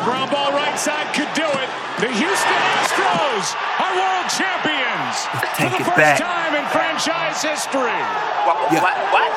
a ground ball right side could do it. The Houston Astros are world champions for take the it first back. time in franchise history. What? Yeah. What? what?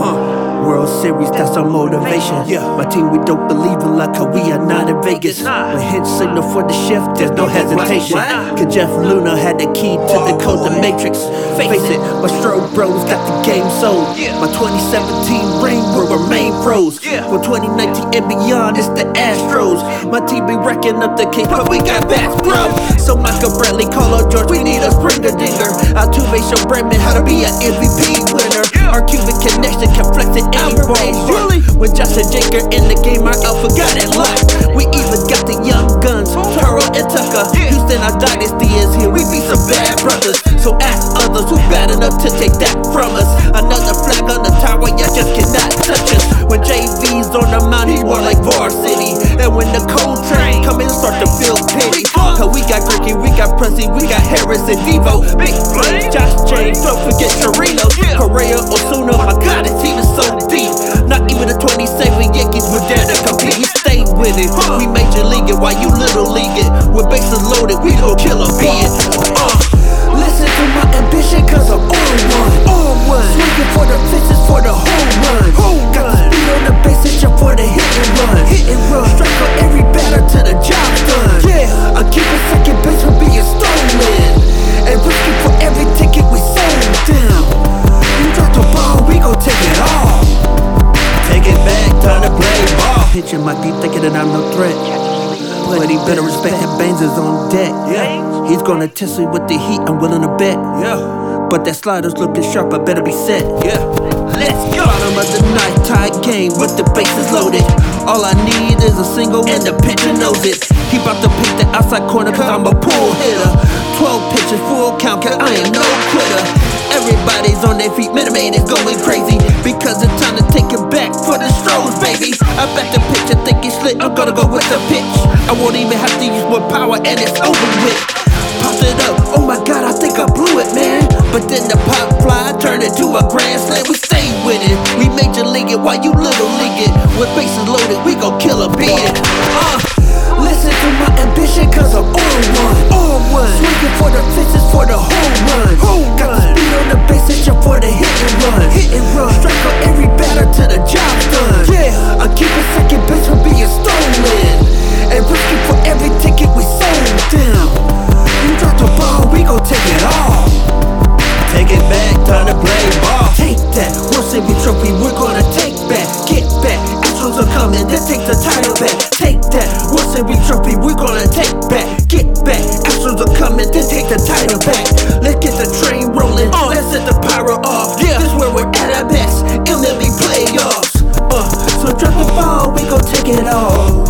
Huh. Series, that's our motivation. Yeah. My team, we don't believe in luck, 'cause we are not in Vegas. When hit signal for the shift, there's no hesitation. Cause Jeff Luhnow had the key to the code, the matrix. Face it, my stroke bros got the game sold. My 2017 ring will remain froze. For 2019 and beyond, it's the Astros. My team be wrecking up the king, but we got bats, bro. So Michael Brantley, Carlo George, we need a springer dinger. Altuve show Bregman how to be an MVP winner. Our Cuban connection can flex it any ball. Really? When Josh and Jaker in the game, our alpha got it locked. We even got the young guns, oh. Taro and Tucker. Houston, our dynasty is here. We be some bad brothers. So ask others who bad enough to take that from us. Another flag on the tower, you just cannot touch us. When JV's on the mound, he war like varsity. And when we got Gricky, we got Pressy, we got Harris and Devo. Big flames, Josh James, don't forget Torino. Yeah. Correa, Osuna, my God, this team is so deep. Not even the 27 Yankees were there to compete. We stay with it. We major league it while you little league it. With bases loaded, we gon' kill a beat. Uh, listen to my ambition, cause I'm on. On one. Pitcher might be thinking that I'm no threat. But he better respect that Baines is on deck. Yeah. He's gonna test me with the heat, I'm willing to bet. Yeah. But that slider's looking sharp, I better be set. Yeah. Let's go. Bottom of the night, tied game with the bases loaded. All I need is a single and the pitcher knows it. He bout to pick the outside corner cause I'm a pull hitter. 12 pitches, full count, cause I am no quitter. Everybody's on their feet, Minute Maid is going crazy. Because it's time to take it back for the Stros, baby. I bet the pitcher think it's lit, I'm gonna go with the pitch. I won't even have to use more power and it's over with. Popped it up, oh my god, I think I blew it, man. But then the pop fly turned into a grand slam. We stay with it. We major league it while you little league it. With bases loaded, we gon' kill a bid. And run. Strike on every batter till the job's done. Yeah. I keep a second base from being stolen. And risking for every ticket we sold down. You drop the ball, we gon' take it all. Take it back, time to play ball. Take that, World Series trophy, we're it all.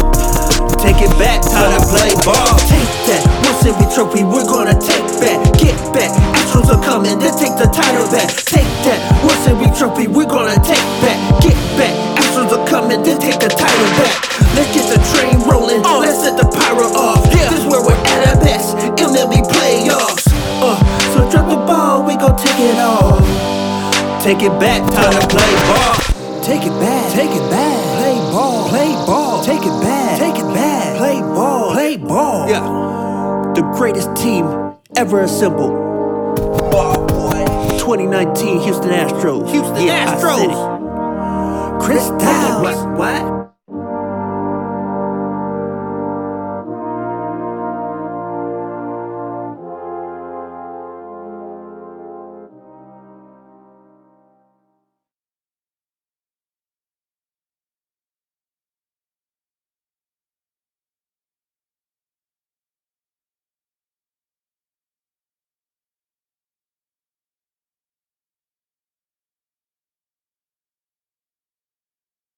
Take it back, time to play ball. Take that, World Series trophy, we're gonna take back. Get back, Astros are coming, then take the title back. Take that, World Series trophy, we're gonna take back. Get back, Astros are coming, then take the title back. Let's get the train rolling, let's set the pyro off. Yeah. This is where we're at our best, MLB playoffs. Uh, so drop the ball, we gon' take it all. Take it back, time to play ball. Take it back, take it back. Play ball, play ball. Take it back, take it back. Play ball, play ball. Yeah, the greatest team ever assembled. Ball boy. 2019 Houston Astros. Houston yeah, Astros. Chris Dowd. What? What?